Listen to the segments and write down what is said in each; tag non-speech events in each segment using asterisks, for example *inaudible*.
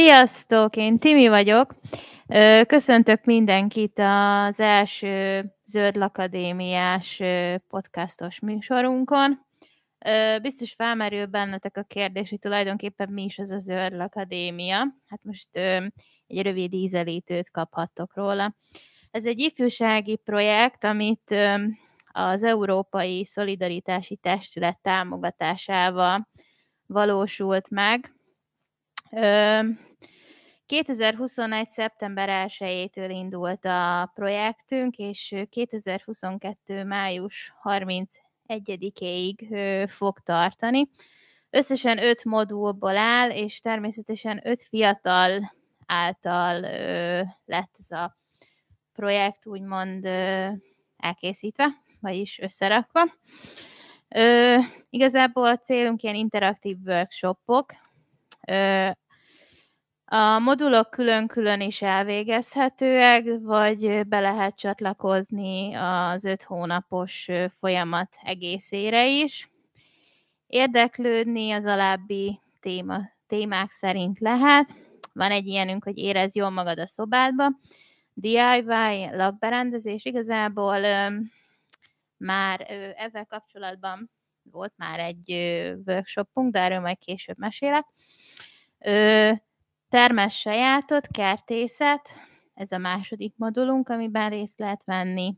Sziasztok, én Timi vagyok. Köszöntök mindenkit az első Zöld Akadémiás podcastos műsorunkon. Biztos felmerül bennetek a kérdés, hogy tulajdonképpen mi is az a Zöld Akadémia. Hát most egy rövid ízelítőt kaphattok róla. Ez egy ifjúsági projekt, amit az Európai Szolidaritási Testület támogatásával valósult meg. 2021. szeptember 1-től indult a projektünk, és 2022. május 31-ig fog tartani. Összesen öt modulból áll, és természetesen öt fiatal által lett ez a projekt úgymond elkészítve, vagyis összerakva. Ö, igazából a célunk ilyen interaktív workshopok. Ö, a modulok külön-külön is elvégezhetőek, vagy be lehet csatlakozni az öt hónapos folyamat egészére is. Érdeklődni az alábbi téma, témák szerint lehet. Van egy ilyenünk, hogy érez jól magad a szobádba. DIY, lakberendezés igazából már ezzel kapcsolatban volt már egy workshopunk, de erről majd később mesélek. Termes sajátot, kertészet, ez a második modulunk, amiben részt lehet venni.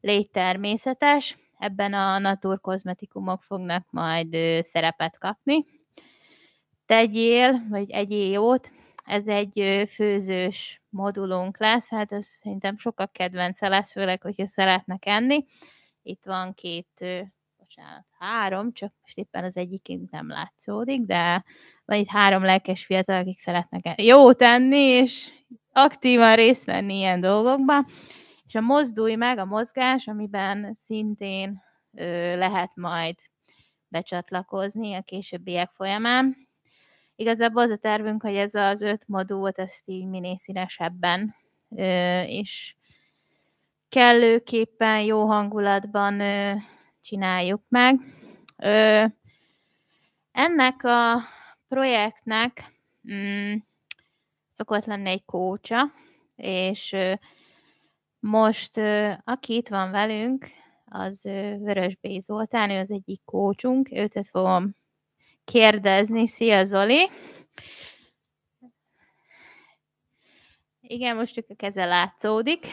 Légy természetes, ebben a naturkozmetikumok fognak majd szerepet kapni. Tegyél, vagy egyél jót, ez egy főzős modulunk lesz, hát ez szerintem sokkal kedvence lesz, főleg, hogyha szeretnek enni. Itt van két, bocsánat, három, csak most éppen az egyik nem látszódik, de van itt három lelkes fiatal, akik szeretnek jó tenni, és aktívan részt venni ilyen dolgokba. És a mozdulj meg, a mozgás, amiben szintén ö, lehet majd becsatlakozni a későbbiek folyamán. Igazából az a tervünk, hogy ez az öt modult, ezt így minél színesebben ö, és kellőképpen jó hangulatban ö, csináljuk meg. Ö, ennek a projektnek mm, szokott lenni egy kócsa, és ö, most ö, aki itt van velünk, az ö, Vörös B. Zoltán, ő az egyik kócsunk, őt fogom kérdezni. Szia Zoli! Igen, most csak a keze látszódik.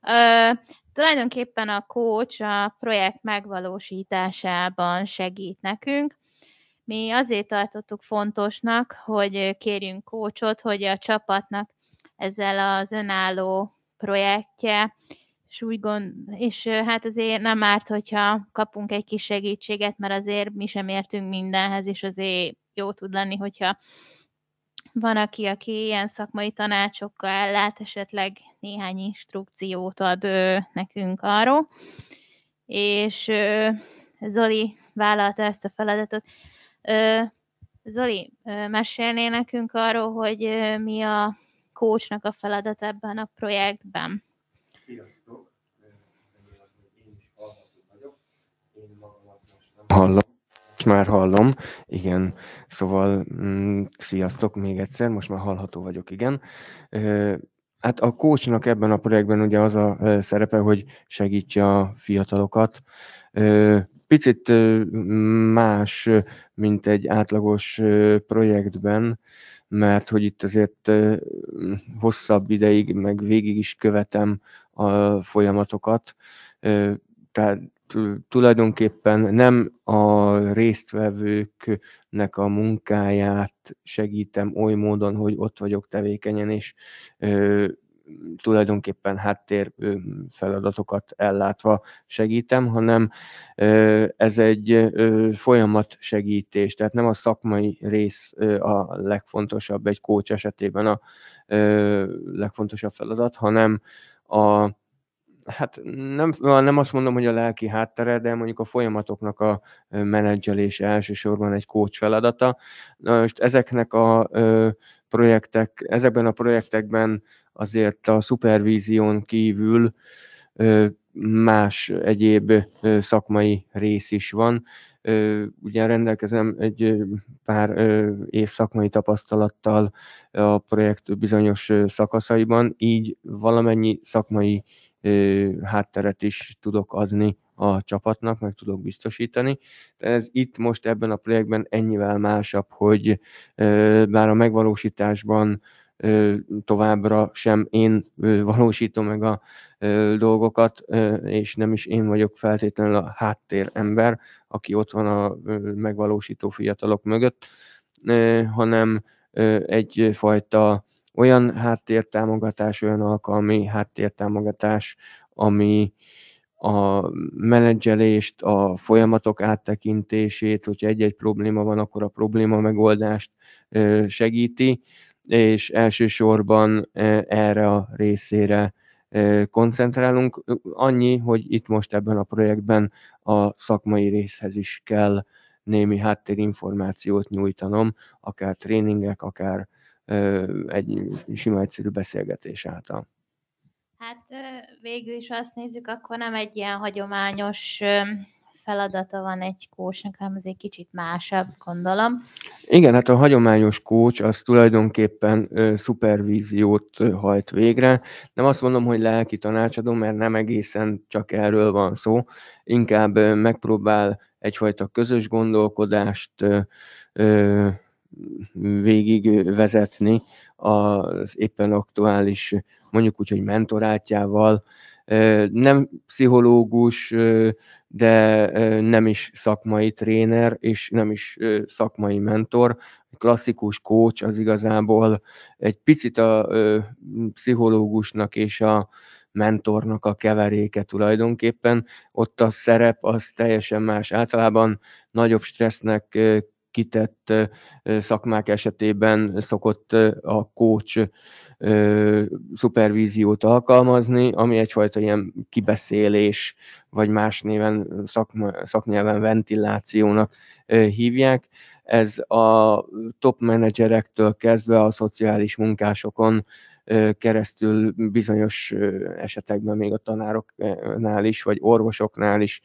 *laughs* Tulajdonképpen a coach a projekt megvalósításában segít nekünk. Mi azért tartottuk fontosnak, hogy kérjünk coachot, hogy a csapatnak ezzel az önálló projektje, és úgy gond, és hát azért nem árt, hogyha kapunk egy kis segítséget, mert azért mi sem értünk mindenhez, és azért jó tud lenni, hogyha van, aki, aki ilyen szakmai tanácsokkal ellát, esetleg néhány instrukciót ad ö, nekünk arról, és ö, Zoli vállalta ezt a feladatot. Ö, Zoli, ö, mesélné nekünk arról, hogy ö, mi a coachnak a feladat ebben a projektben? Sziasztok! Én is hallható vagyok. Én magamat most nem hallom már hallom, igen. Szóval mm, sziasztok még egyszer, most már hallható vagyok, igen. Hát a coachnak ebben a projektben ugye az a szerepe, hogy segítse a fiatalokat. Picit más, mint egy átlagos projektben, mert hogy itt azért hosszabb ideig, meg végig is követem a folyamatokat, tehát tulajdonképpen nem a résztvevőknek a munkáját segítem oly módon, hogy ott vagyok tevékenyen, és ö, tulajdonképpen háttér feladatokat ellátva segítem, hanem ez egy folyamat segítés, tehát nem a szakmai rész a legfontosabb egy kócs esetében a legfontosabb feladat, hanem a hát nem, nem azt mondom, hogy a lelki háttere, de mondjuk a folyamatoknak a menedzselése elsősorban egy coach feladata. Na most ezeknek a projektek, ezekben a projektekben azért a szupervízión kívül más egyéb szakmai rész is van. Ugye rendelkezem egy pár év szakmai tapasztalattal a projekt bizonyos szakaszaiban, így valamennyi szakmai hátteret is tudok adni a csapatnak, meg tudok biztosítani. De ez itt most ebben a projektben ennyivel másabb, hogy bár a megvalósításban továbbra sem én valósítom meg a dolgokat, és nem is én vagyok feltétlenül a háttérember, aki ott van a megvalósító fiatalok mögött, hanem egyfajta olyan háttértámogatás, olyan alkalmi háttértámogatás, ami a menedzselést, a folyamatok áttekintését, hogyha egy-egy probléma van, akkor a probléma megoldást segíti, és elsősorban erre a részére koncentrálunk. Annyi, hogy itt most ebben a projektben a szakmai részhez is kell némi háttérinformációt nyújtanom, akár tréningek, akár egy sima egyszerű beszélgetés által. Hát végül is azt nézzük, akkor nem egy ilyen hagyományos feladata van egy kócsnak, hanem az egy kicsit másabb, gondolom. Igen, hát a hagyományos kócs az tulajdonképpen ö, szupervíziót ö, hajt végre. Nem azt mondom, hogy lelki tanácsadó, mert nem egészen csak erről van szó. Inkább ö, megpróbál egyfajta közös gondolkodást ö, ö, végig vezetni az éppen aktuális, mondjuk úgy, hogy mentorátjával, nem pszichológus, de nem is szakmai tréner, és nem is szakmai mentor. Klasszikus coach az igazából egy picit a pszichológusnak és a mentornak a keveréke tulajdonképpen. Ott a szerep az teljesen más. Általában nagyobb stressznek kitett szakmák esetében szokott a coach szupervíziót alkalmazni, ami egyfajta ilyen kibeszélés, vagy más néven szakma, szaknyelven ventilációnak hívják. Ez a top menedzserektől kezdve a szociális munkásokon keresztül bizonyos esetekben még a tanároknál is, vagy orvosoknál is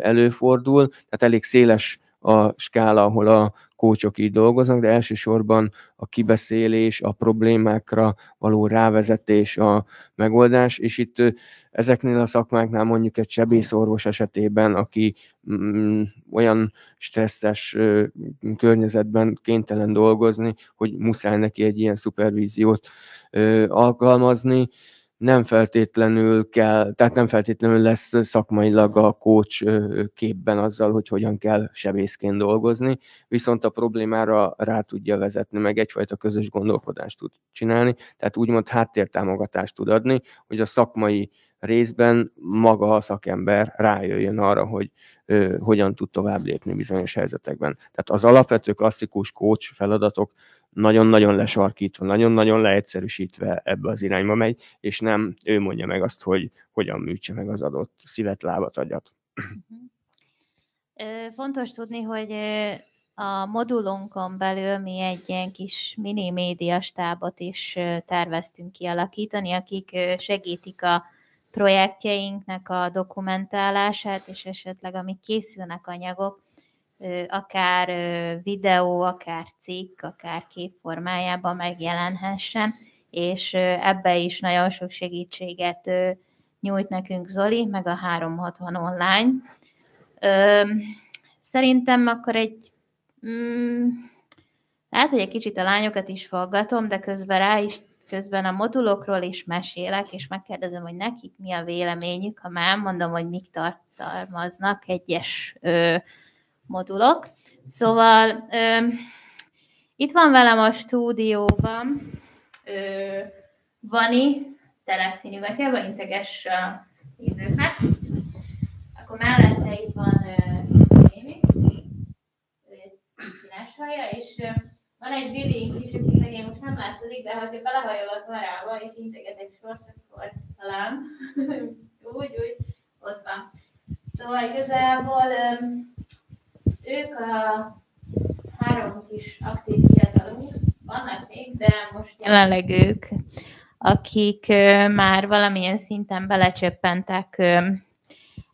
előfordul. Tehát elég széles a skála, ahol a kócsok így dolgoznak, de elsősorban a kibeszélés, a problémákra való rávezetés a megoldás, és itt ezeknél a szakmáknál mondjuk egy sebészorvos esetében, aki mm, olyan stresszes környezetben kénytelen dolgozni, hogy muszáj neki egy ilyen szupervíziót alkalmazni, nem feltétlenül kell, tehát nem feltétlenül lesz szakmailag a coach képben azzal, hogy hogyan kell sebészként dolgozni, viszont a problémára rá tudja vezetni, meg egyfajta közös gondolkodást tud csinálni, tehát úgymond háttértámogatást tud adni, hogy a szakmai részben maga a szakember rájöjjön arra, hogy ö, hogyan tud tovább lépni bizonyos helyzetekben. Tehát az alapvető klasszikus coach feladatok nagyon-nagyon lesarkítva, nagyon-nagyon leegyszerűsítve ebbe az irányba megy, és nem ő mondja meg azt, hogy hogyan műtse meg az adott szívet, lábat, agyat. Fontos tudni, hogy a modulunkon belül mi egy ilyen kis mini média stábot is terveztünk kialakítani, akik segítik a projektjeinknek a dokumentálását, és esetleg amik készülnek anyagok, akár videó, akár cikk, akár kép formájában megjelenhessen, és ebbe is nagyon sok segítséget nyújt nekünk Zoli, meg a 360 online. Szerintem akkor egy mm, lehet, hogy egy kicsit a lányokat is fogatom, de közben rá is közben a modulokról is mesélek, és megkérdezem, hogy nekik mi a véleményük, ha már mondom, hogy mik tartalmaznak egyes ö, modulok. Szóval ö, itt van velem a stúdióban ö, Vani, terepszínűgatjában, integes a nézőknek. Akkor mellette itt van Némi, színes haja, és ö, van egy Bibi is, aki szegény most nem látszik, de ha belehajol a karába, és integet egy sort, akkor talán *laughs* úgy, úgy, ott van. Szóval igazából ők a három kis aktív fiatalunk, vannak még, de most jelenleg ők akik már valamilyen szinten belecsöppentek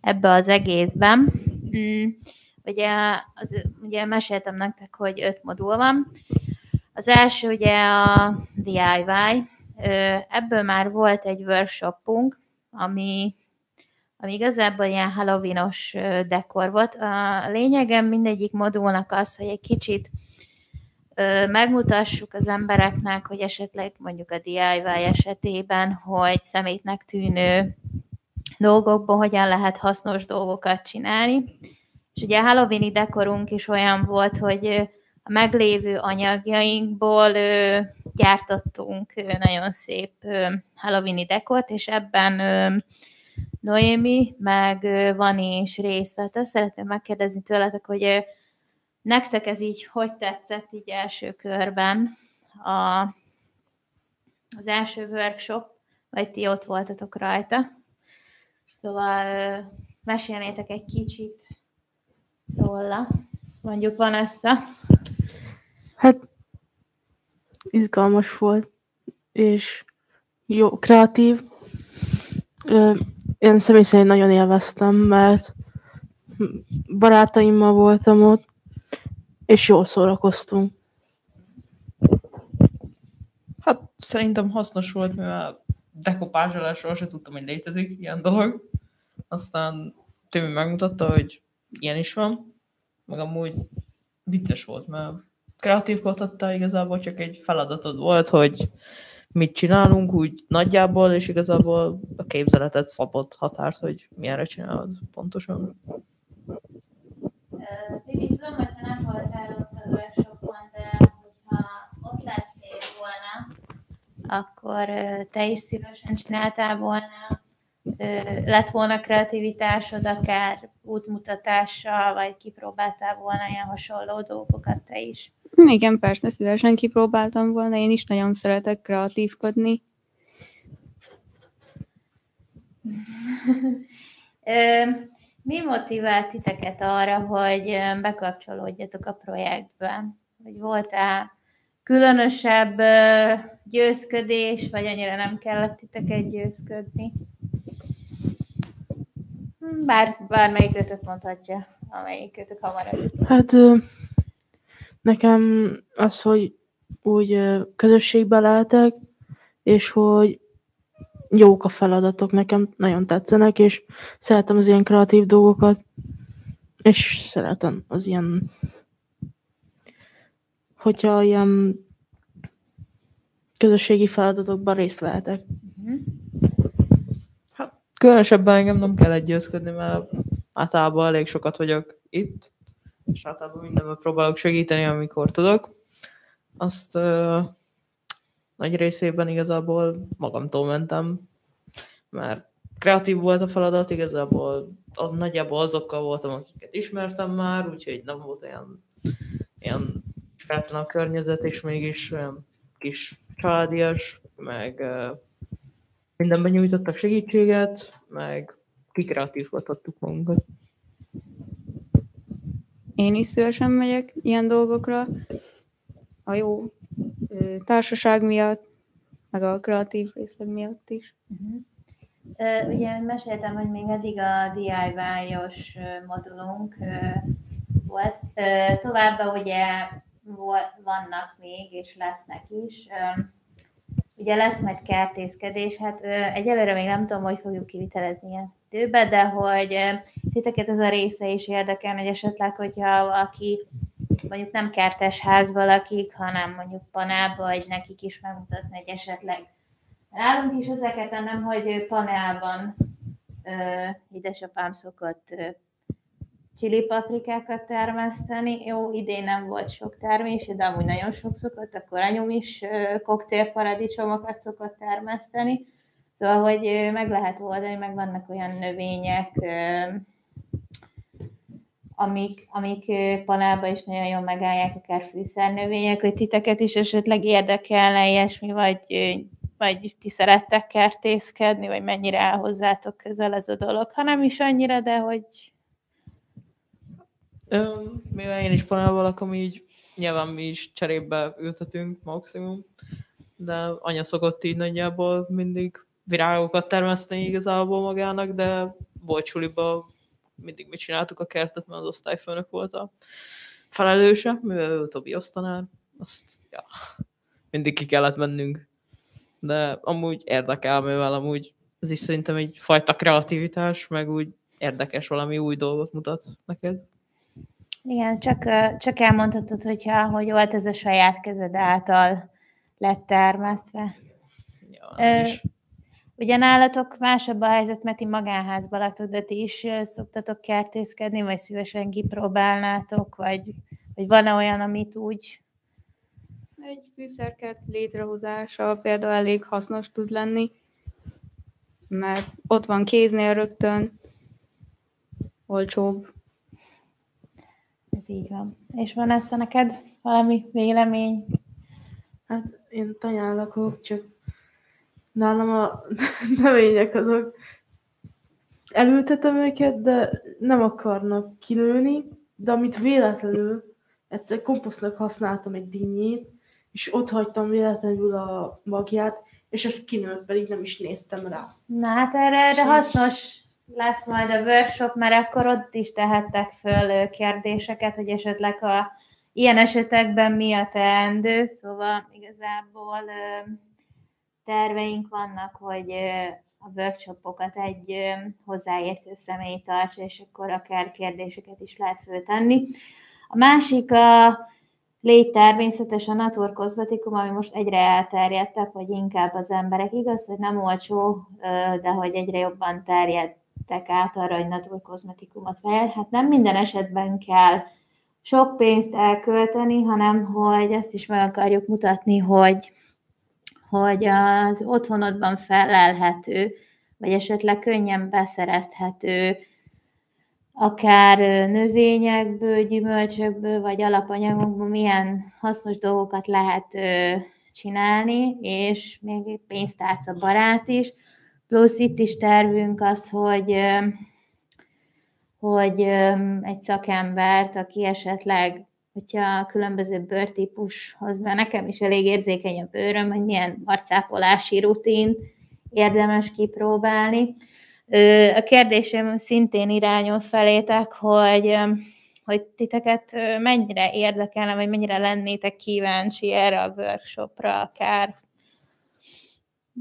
ebbe az egészben. Mm, ugye, az, ugye meséltem nektek, hogy öt modul van. Az első ugye a DIY. Ebből már volt egy workshopunk, ami, ami igazából ilyen Halloweenos dekor volt. A lényegem mindegyik modulnak az, hogy egy kicsit megmutassuk az embereknek, hogy esetleg mondjuk a DIY esetében, hogy szemétnek tűnő dolgokból hogyan lehet hasznos dolgokat csinálni. És ugye a Halloweeni dekorunk is olyan volt, hogy a meglévő anyagjainkból gyártottunk nagyon szép Halloweeni dekort, és ebben Noémi, meg Vani is részt vett. Azt szeretném megkérdezni tőletek, hogy Nektek ez így hogy tetszett így első körben a, az első workshop, vagy ti ott voltatok rajta? Szóval mesélnétek egy kicsit róla. Mondjuk van össze. Hát izgalmas volt, és jó, kreatív. Én személy szerint nagyon élveztem, mert barátaimmal voltam ott, és jól szórakoztunk. Hát szerintem hasznos volt, mivel dekopázsolásról se tudtam, hogy létezik ilyen dolog. Aztán Timi megmutatta, hogy ilyen is van, meg amúgy vicces volt, mert kreatívkodhatta igazából csak egy feladatod volt, hogy mit csinálunk úgy nagyjából, és igazából a képzeletet szabott határt, hogy milyenre csinálod pontosan. Tibi, tudom, hogy te nem voltál ott a workshopon, de hogyha ott lettél volna, akkor te is szívesen csináltál volna, lett volna kreativitásod, akár útmutatással, vagy kipróbáltál volna ilyen hasonló dolgokat te is? *laughs* Igen, persze, szívesen kipróbáltam volna, én is nagyon szeretek kreatívkodni. Mi motivált titeket arra, hogy bekapcsolódjatok a projektbe? Vagy volt-e különösebb győzködés, vagy annyira nem kellett titeket győzködni? Bár, bármelyikőtök mondhatja, amelyikőtök hamar előtt. Hát nekem az, hogy úgy közösségbe lehetek, és hogy jók a feladatok, nekem nagyon tetszenek, és szeretem az ilyen kreatív dolgokat, és szeretem az ilyen, hogyha ilyen közösségi feladatokban részt vehetek. Hát, különösebben engem nem kell egyőzködni, mert általában elég sokat vagyok itt, általában mindenben próbálok segíteni, amikor tudok. Azt uh, nagy részében igazából magamtól mentem, mert kreatív volt a feladat, igazából az, nagyjából azokkal voltam, akiket ismertem már, úgyhogy nem volt olyan, olyan a környezet, és mégis olyan kis családias, meg uh, mindenben nyújtottak segítséget, meg kikreatívkodhattuk magunkat. Én is szívesen megyek ilyen dolgokra, a jó társaság miatt, meg a kreatív részleg miatt is. Uh-huh. Ugye meséltem, hogy még eddig a DIY-os modulunk volt. Továbbá ugye vannak még, és lesznek is. Ugye lesz majd kertészkedés, hát egyelőre még nem tudom, hogy fogjuk kivitelezni időbe, de hogy titeket ez a része is érdekel, hogy esetleg, hogyha valaki mondjuk nem kertes ház valakik, hanem mondjuk panába, vagy nekik is megmutatni, hogy esetleg Nálunk is ezeket nem, hogy panelban édesapám szokott csili paprikákat termeszteni. Jó, idén nem volt sok termés, de amúgy nagyon sok szokott, akkor anyum is koktélparadicsomokat szokott termeszteni. Szóval, hogy meg lehet oldani, meg vannak olyan növények, amik, amik panelban is nagyon jól megállják, akár fűszernövények, hogy titeket is esetleg érdekelne ilyesmi, vagy, vagy ti szerettek kertészkedni, vagy mennyire áll hozzátok közel ez a dolog, ha nem is annyira, de hogy... Mivel én is panelban lakom, így nyilván mi is cserébe ültetünk maximum, de anya szokott így nagyjából mindig virágokat termeszteni igazából magának, de volt suliba mindig mit csináltuk a kertet, mert az osztályfőnök volt a felelőse, mivel ő Tobi osztanár, azt ja, mindig ki kellett mennünk. De amúgy érdekel, mivel amúgy ez is szerintem egy fajta kreativitás, meg úgy érdekes valami új dolgot mutat neked. Igen, csak, csak elmondhatod, hogyha, hogy volt ez a saját kezed által lett termesztve. Ja, Ö, is. Ugye nálatok másabb a helyzet, mert ti magánházba laktok, de ti is szoktatok kertészkedni, vagy szívesen kipróbálnátok, vagy, vagy van-e olyan, amit úgy... Egy fűszerkert létrehozása például elég hasznos tud lenni, mert ott van kéznél rögtön, olcsóbb. Ez így van. És van ezt neked valami vélemény? Hát én tanyán lakok, csak nálam a *laughs* növények azok elültetem őket, de nem akarnak kinőni, de amit véletlenül egyszer komposztnak használtam egy dinnyét, és ott hagytam véletlenül a magját, és ez kinőtt, pedig nem is néztem rá. Na hát erre, erre hasznos lesz majd a workshop, mert akkor ott is tehettek föl kérdéseket, hogy esetleg a ilyen esetekben mi a teendő, szóval igazából terveink vannak, hogy a workshopokat egy hozzáértő személy tartsa, és akkor akár kérdéseket is lehet föltenni. A másik a légy természetes, a naturkozmetikum, ami most egyre elterjedtebb, hogy inkább az emberek, igaz, hogy nem olcsó, de hogy egyre jobban terjedtek át arra, hogy naturkozmetikumot vegyen. Hát nem minden esetben kell sok pénzt elkölteni, hanem hogy azt is meg akarjuk mutatni, hogy, hogy az otthonodban felelhető, vagy esetleg könnyen beszerezhető, akár növényekből, gyümölcsökből, vagy alapanyagokból milyen hasznos dolgokat lehet csinálni, és még pénztárca barát is. Plusz itt is tervünk az, hogy hogy egy szakembert, aki esetleg, hogyha különböző bőrtípushoz, mert nekem is elég érzékeny a bőröm, hogy milyen arcápolási rutin érdemes kipróbálni. A kérdésem szintén irányul felétek, hogy, hogy titeket mennyire érdekelne, vagy mennyire lennétek kíváncsi erre a workshopra, akár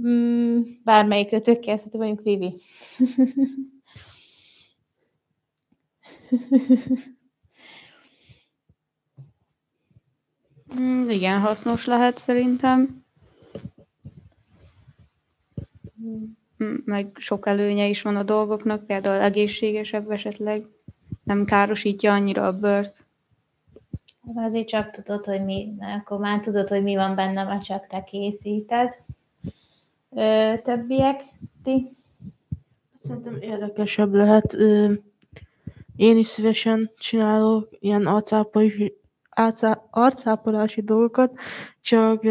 mm, bármelyik ötök kezdhető, mondjuk Vivi. *laughs* Mm, igen, hasznos lehet szerintem. Mm, Meg sok előnye is van a dolgoknak, például egészségesebb esetleg. Nem károsítja annyira a bőrt. Azért csak tudod, hogy mi, akkor már tudod, hogy mi van benne, mert csak te készíted. Ö, többiek, ti? Szerintem érdekesebb lehet. Ö, Én is szívesen csinálok ilyen arcápolási, arcá- arcápolási dolgokat, csak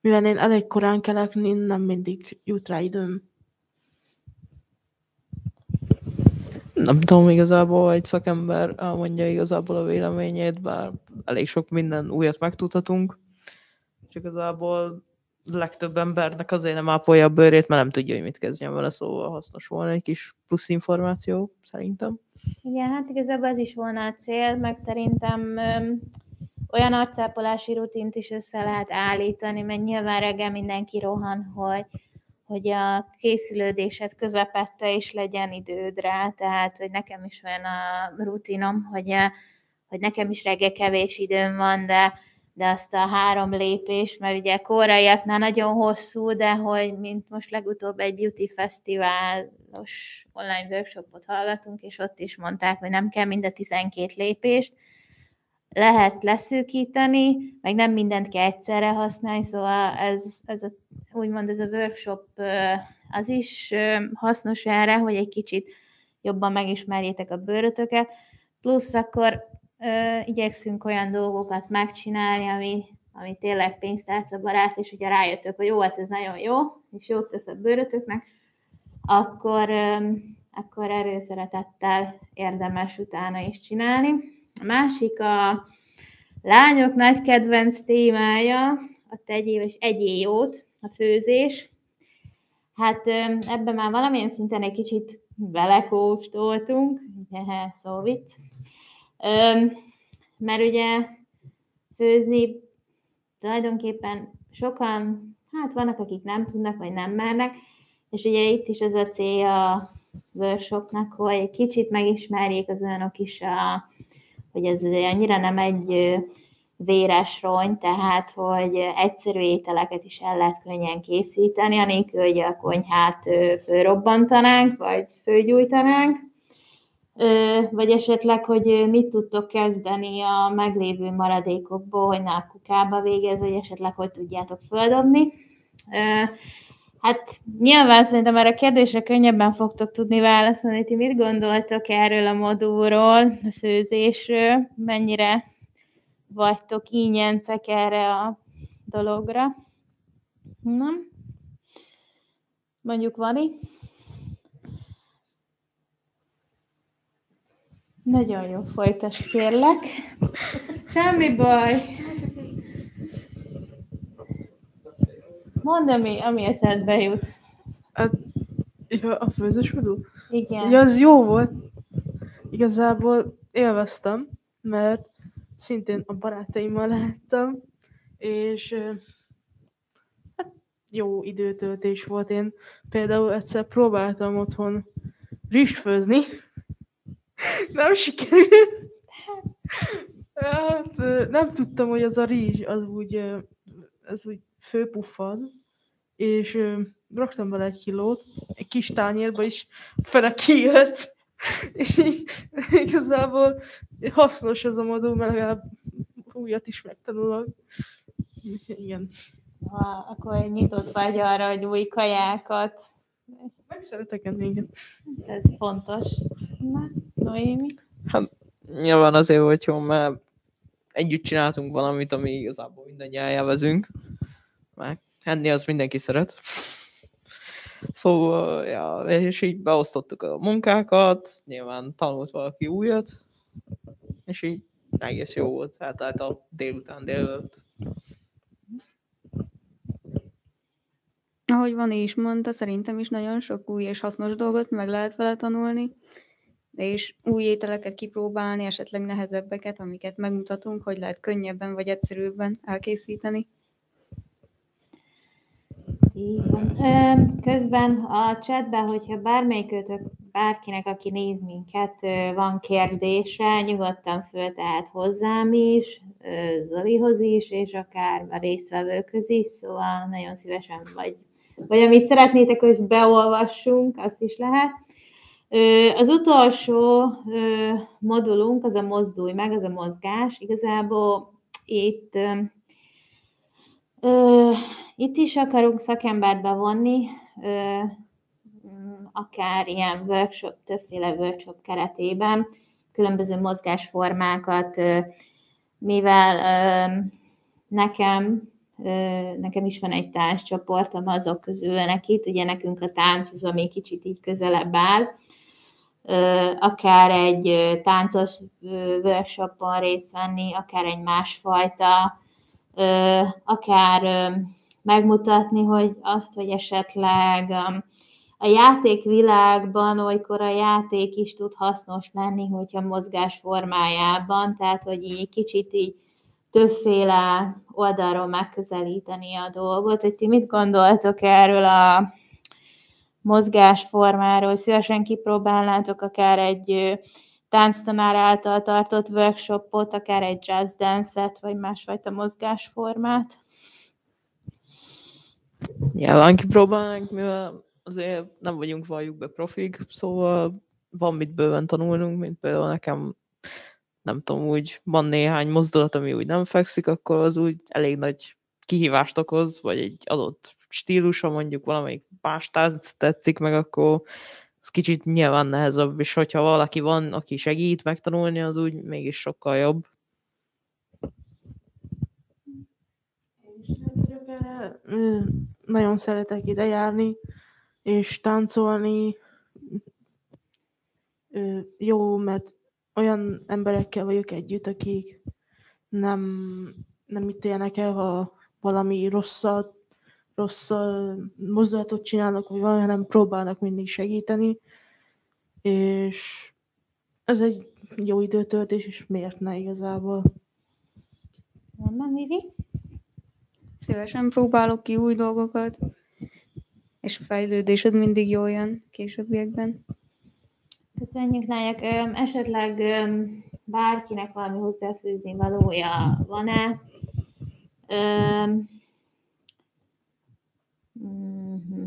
mivel én elég korán kelek, nem mindig jut rá időm. Nem tudom, igazából egy szakember elmondja igazából a véleményét, bár elég sok minden újat megtudhatunk. És igazából legtöbb embernek azért nem ápolja a bőrét, mert nem tudja, hogy mit kezdjen vele, szóval hasznos volna egy kis plusz információ, szerintem. Igen, hát igazából ez is volna a cél, meg szerintem öm, olyan arcápolási rutint is össze lehet állítani, mert nyilván reggel mindenki rohan, hogy, hogy a készülődésed közepette is legyen időd rá, tehát hogy nekem is olyan a rutinom, hogy, hogy nekem is reggel kevés időm van, de, de azt a három lépés, mert ugye koraiaknál nagyon hosszú, de hogy mint most legutóbb egy beauty fesztiválos online workshopot hallgatunk, és ott is mondták, hogy nem kell mind a 12 lépést, lehet leszűkíteni, meg nem mindent kell egyszerre használni, szóval ez, ez a, úgymond ez a workshop az is hasznos erre, hogy egy kicsit jobban megismerjétek a bőrötöket, plusz akkor ö, igyekszünk olyan dolgokat megcsinálni, ami, ami tényleg pénztárca barát, és ugye rájöttök, hogy jó, hát ez nagyon jó, és jót tesz a bőrötöknek, akkor, ö, akkor erőszeretettel érdemes utána is csinálni. A másik a lányok nagy kedvenc témája, a tegyél, és egyél jót, a főzés. Hát ebben már valamilyen szinten egy kicsit belekóstoltunk, szó vicc. Mert ugye főzni tulajdonképpen sokan, hát vannak, akik nem tudnak, vagy nem mernek, és ugye itt is ez a cél a workshopnak, hogy egy kicsit megismerjék az olyanok is, a, hogy ez annyira nem egy véres rony, tehát hogy egyszerű ételeket is el lehet könnyen készíteni, anélkül, hogy a konyhát fölrobbantanánk, vagy fölgyújtanánk, vagy esetleg, hogy mit tudtok kezdeni a meglévő maradékokból, hogy ne a kukába végez, vagy esetleg hogy tudjátok földobni. Hát nyilván szerintem erre a kérdésre könnyebben fogtok tudni válaszolni. Ti mit gondoltok erről a modulról, a főzésről? Mennyire vagytok ínyencek erre a dologra? Nem? Mondjuk Vani? Nagyon jó, folytas kérlek. Semmi baj. Mondd, ami, ami eszedbe jut. Hát, ja, a főzős? Igen. Ja, az jó volt. Igazából élveztem, mert szintén a barátaimmal láttam, és hát jó időtöltés volt. Én például egyszer próbáltam otthon rizst főzni, *laughs* nem sikerült. Hát, ö, nem tudtam, hogy az a rizs az úgy, az úgy főpuffad, és raktam bele egy kilót, egy kis tányérba is fele kijött, *laughs* és így igazából hasznos az a modul, mert legalább újat is megtanulok. Igen. Ha, akkor nyitott vagy arra, hogy új kajákat. Meg szeretek enni, igen. Ez fontos. Na, Noémi? Hát nyilván azért jó, mert együtt csináltunk valamit, ami igazából mindannyian élvezünk. Mert enni az mindenki szeret. Szóval, ja, és így beosztottuk a munkákat, nyilván tanult valaki újat, és így egész jó volt, hát, hát a délután délelőtt. Ahogy Vani is mondta, szerintem is nagyon sok új és hasznos dolgot meg lehet vele tanulni, és új ételeket kipróbálni, esetleg nehezebbeket, amiket megmutatunk, hogy lehet könnyebben vagy egyszerűbben elkészíteni. Ö, Közben a chatben, hogyha bármelyikőtök, bárkinek, aki néz minket, van kérdése, nyugodtan föl tehát hozzám is, Zolihoz is, és akár a résztvevőköz is, szóval nagyon szívesen vagy. Vagy amit szeretnétek, hogy beolvassunk, azt is lehet. Az utolsó modulunk, az a mozdulj meg, az a mozgás. Igazából itt itt is akarunk szakembert bevonni, akár ilyen workshop, többféle workshop keretében, különböző mozgásformákat, mivel nekem, nekem is van egy tánccsoportom azok közül nekik, ugye nekünk a tánc az, ami kicsit így közelebb áll, akár egy táncos workshopon részt venni, akár egy másfajta akár megmutatni, hogy azt, hogy esetleg a játékvilágban olykor a játék is tud hasznos lenni, hogyha mozgás formájában, tehát hogy így kicsit így többféle oldalról megközelíteni a dolgot, hogy ti mit gondoltok erről a mozgásformáról, szívesen kipróbálnátok akár egy tánctanár által tartott workshopot, akár egy jazz dance-et, vagy másfajta mozgásformát. Nyilván kipróbálnánk, mivel azért nem vagyunk valljuk be profik, szóval van mit bőven tanulnunk, mint például nekem nem tudom, úgy van néhány mozdulat, ami úgy nem fekszik, akkor az úgy elég nagy kihívást okoz, vagy egy adott stílusa, mondjuk valamelyik más tetszik meg, akkor az kicsit nyilván nehezebb, és hogyha valaki van, aki segít megtanulni, az úgy mégis sokkal jobb. Nagyon szeretek ide járni, és táncolni. Jó, mert olyan emberekkel vagyok együtt, akik nem, nem ítélnek el, ha valami rosszat, rossz mozdulatot csinálnak, vagy valami, hanem próbálnak mindig segíteni, és ez egy jó időtöltés, és miért ne igazából. Mondom, Vivi? Szívesen próbálok ki új dolgokat, és a fejlődés az mindig jó jön későbbiekben. Köszönjük. Öm, esetleg bárkinek valami hozzáfűzni valója van-e? Mhm,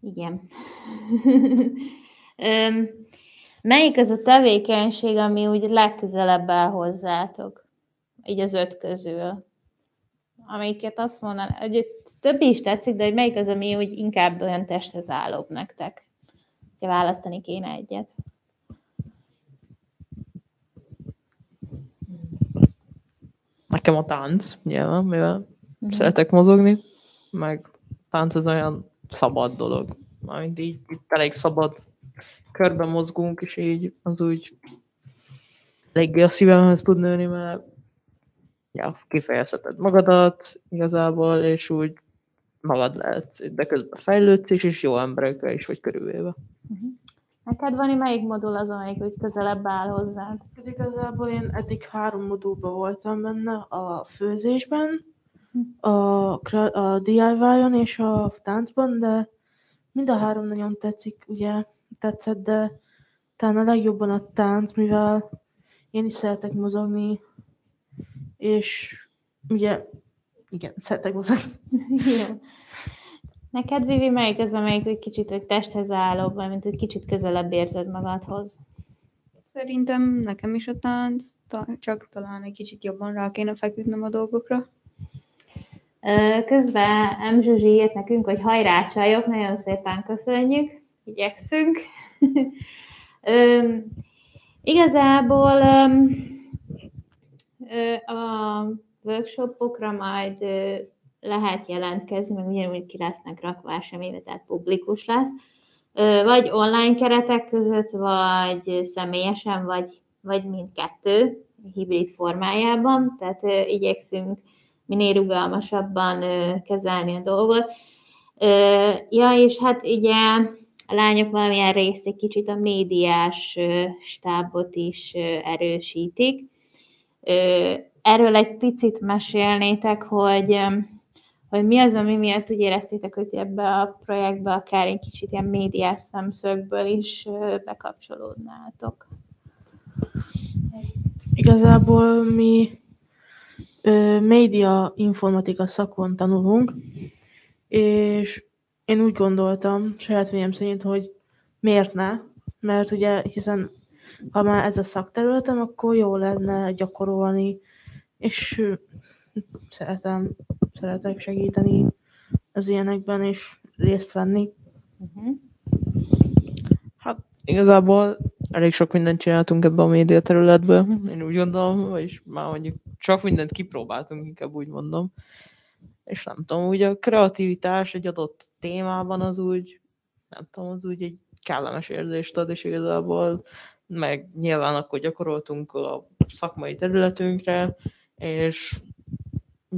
igen. *laughs* Melyik az a tevékenység, ami úgy legközelebb áll hozzátok? Így az öt közül. Amiket azt mondanám, hogy többi is tetszik, de hogy melyik az, ami úgy inkább olyan testhez állóbb nektek? Ha választani kéne egyet. Nekem a tánc, nyilván, mivel Mhm. szeretek mozogni, meg tánc az olyan szabad dolog. Mármint így itt elég szabad körben mozgunk, és így az úgy eléggé a szívemhez tud nőni, mert ja, kifejezheted magadat igazából, és úgy magad lehet, de közben fejlődsz is, és jó emberekkel is vagy körülvéve. Neked van melyik modul az, amelyik úgy közelebb áll hozzád? Hát igazából én eddig három modulban voltam benne, a főzésben, a, kra- a DIY-on és a táncban, de mind a három nagyon tetszik, ugye tetszett, de talán a legjobban a tánc, mivel én is szeretek mozogni, és ugye, igen, szeretek mozogni. *laughs* Jó. Neked, Vivi, melyik az, amelyik egy kicsit egy testhez állóbb, vagy mint egy kicsit közelebb érzed magadhoz? Szerintem nekem is a tánc, ta- csak talán egy kicsit jobban rá kéne feküdnöm a dolgokra. Közben M. Zsuzsi írt nekünk, hogy hajrá csajok, nagyon szépen köszönjük, igyekszünk. *laughs* Ö, Igazából ö, a workshopokra majd lehet jelentkezni, meg ugyanúgy ki lesznek rakva eseménybe, tehát publikus lesz. Vagy online keretek között, vagy személyesen, vagy, vagy mindkettő hibrid formájában, tehát igyekszünk minél rugalmasabban kezelni a dolgot. Ja, és hát ugye a lányok valamilyen részt egy kicsit a médiás stábot is erősítik. Erről egy picit mesélnétek, hogy, hogy mi az, ami miatt úgy éreztétek, hogy ebbe a projektbe akár egy kicsit ilyen médiás szemszögből is bekapcsolódnátok. Igazából mi ö, média informatika szakon tanulunk, és én úgy gondoltam, saját véleményem szerint, hogy miért ne, mert ugye, hiszen ha már ez a szakterületem, akkor jó lenne gyakorolni, és szeretem, szeretek segíteni az ilyenekben, és részt venni. Uh-huh. Hát igazából elég sok mindent csináltunk ebbe a média területbe, én úgy gondolom, vagyis már mondjuk csak mindent kipróbáltunk, inkább úgy mondom. És nem tudom, úgy a kreativitás egy adott témában az úgy, nem tudom, az úgy egy kellemes érzést ad, és igazából meg nyilván akkor gyakoroltunk a szakmai területünkre, és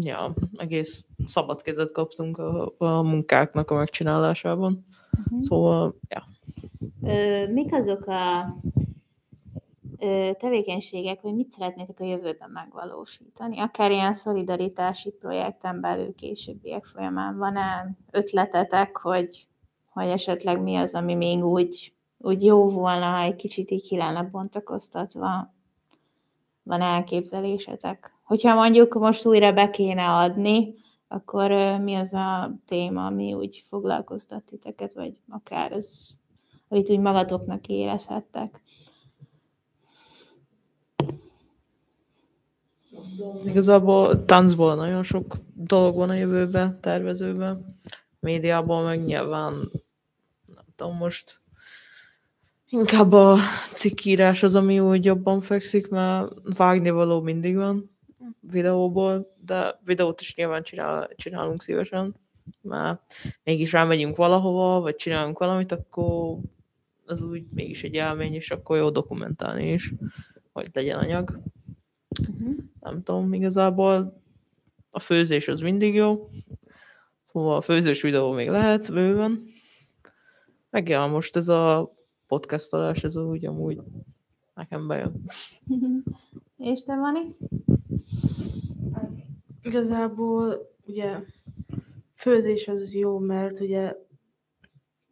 ja, egész szabad kezet kaptunk a, a munkáknak a megcsinálásában. Uh-huh. Szóval, ja. Ö, mik azok a ö, tevékenységek, hogy mit szeretnétek a jövőben megvalósítani? Akár ilyen szolidaritási projekten belül későbbiek folyamán van-e ötletetek, hogy, hogy esetleg mi az, ami még úgy, úgy jó volna, ha egy kicsit így ki lenne bontakoztatva? Van elképzelésetek? Hogyha mondjuk most újra be kéne adni, akkor mi az a téma, ami úgy foglalkoztat titeket, vagy akár az, amit úgy magatoknak érezhettek? Igazából táncból nagyon sok dolog van a jövőben, tervezőben. Médiából meg nyilván, nem tudom most, inkább a cikkírás az, ami úgy jobban fekszik, mert vágni való mindig van videóból, de videót is nyilván csinál, csinálunk szívesen, mert mégis rámegyünk valahova, vagy csinálunk valamit, akkor az úgy mégis egy élmény, és akkor jó dokumentálni is, hogy legyen anyag Uh-huh. nem tudom, igazából a főzés az mindig jó. Szóval a főzős videó még lehet bőven. Meg ja, most ez a podcastolás, ez úgy amúgy nekem bejön. *laughs* És te, Mani? Igazából ugye főzés az jó, mert ugye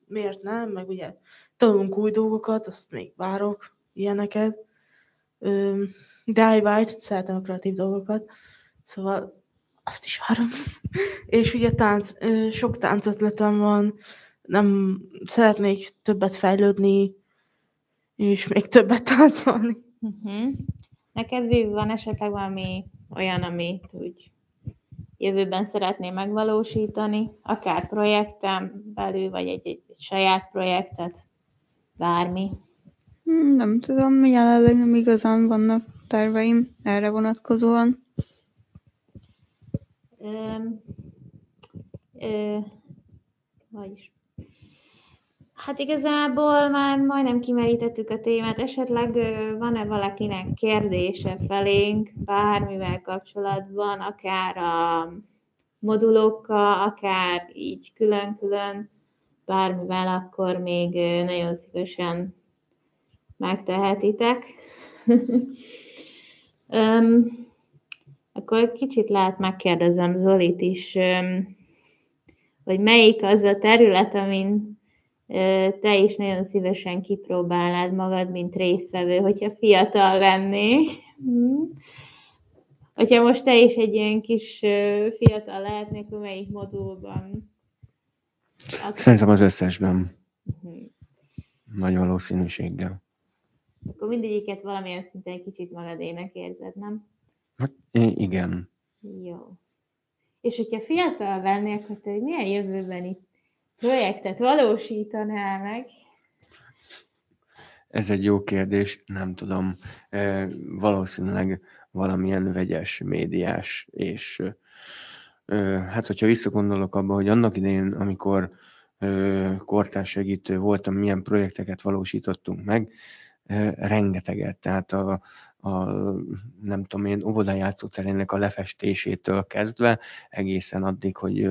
miért nem, meg ugye tanulunk új dolgokat, azt még várok, ilyeneket. Ö, DIY-t, szeretem a kreatív dolgokat, szóval azt is várom. *laughs* És ugye tánc, sok táncötletem van, nem szeretnék többet fejlődni, és még többet táncolni. Uh-huh. Neked Viv, van esetleg valami olyan, amit úgy jövőben szeretné megvalósítani, akár projekten belül, vagy egy, egy, egy saját projektet, bármi? Hmm, Nem tudom, jelenleg nem igazán vannak terveim erre vonatkozóan. Öm, ö, vagyis. Hát igazából már majdnem kimerítettük a témát. Esetleg van-e valakinek kérdése felénk bármivel kapcsolatban, akár a modulokkal, akár így külön-külön, bármivel, akkor még nagyon szívesen megtehetitek. *laughs* Öm, akkor kicsit lehet megkérdezem Zolit is, öm, hogy melyik az a terület, amin te is nagyon szívesen kipróbálnád magad, mint résztvevő, hogyha fiatal lennél. Hm. Hogyha most te is egy ilyen kis fiatal lehetnél, akkor melyik modulban? Akkor, Szerintem az összesben Mhm. nagy valószínűséggel. akkor mindegyiket valamilyen szinten egy kicsit magadének érzed, nem? Hát igen. Jó. És hogyha fiatal lennél, akkor te milyen jövőbeni projektet valósítanál meg? Ez egy jó kérdés, nem tudom. Valószínűleg valamilyen vegyes, médiás, és hát hogyha visszagondolok abba, hogy annak idején, amikor e, kortársegítő voltam, milyen projekteket valósítottunk meg, rengeteget, tehát a, a nem tudom én, óvodajátszó terének a lefestésétől kezdve egészen addig, hogy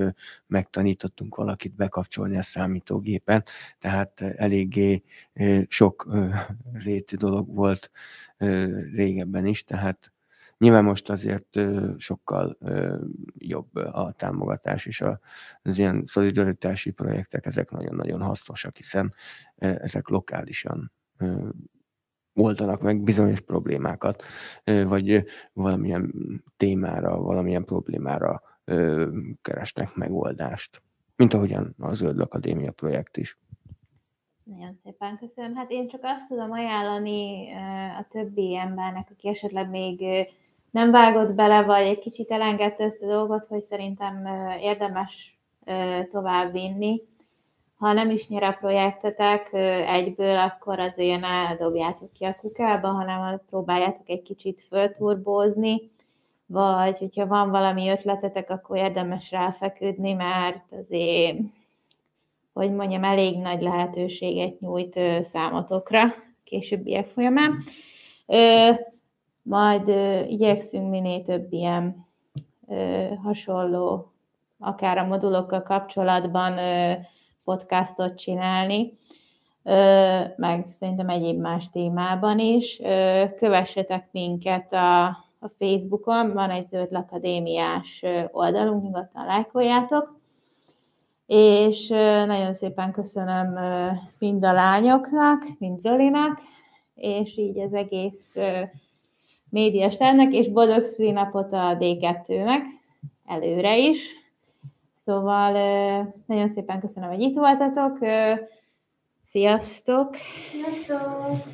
megtanítottunk valakit bekapcsolni a számítógépet, tehát eléggé sok ö, rétű dolog volt régebben is, tehát nyilván most azért sokkal jobb a támogatás, és az ilyen szolidaritási projektek, ezek nagyon-nagyon hasznosak, hiszen ezek lokálisan oldanak meg bizonyos problémákat, vagy valamilyen témára, valamilyen problémára keresnek megoldást. Mint ahogyan a Zöld Akadémia projekt is. Nagyon szépen köszönöm. Hát én csak azt tudom ajánlani a többi embernek, aki esetleg még nem vágott bele, vagy egy kicsit elengedte ezt a dolgot, hogy szerintem érdemes tovább vinni. Ha nem is nyer a projektetek egyből, akkor azért ne dobjátok ki a kukába, hanem próbáljátok egy kicsit fölturbózni, vagy hogyha van valami ötletetek, akkor érdemes ráfeküdni, mert azért hogy mondjam, elég nagy lehetőséget nyújt számotokra későbbiek folyamán. Majd ö, igyekszünk minél több ilyen hasonló, akár a modulokkal kapcsolatban podcastot csinálni, meg szerintem egyéb más témában is. Kövessetek minket a, a Facebookon, van egy Zöld Akadémiás oldalunk, nyugodtan lájkoljátok és nagyon szépen köszönöm mind a lányoknak, mind Zolinak, és így az egész médiasternek, és boldog szülinapot a D2-nek előre is. Szóval nagyon szépen köszönöm, hogy itt voltatok. Sziasztok! Sziasztok!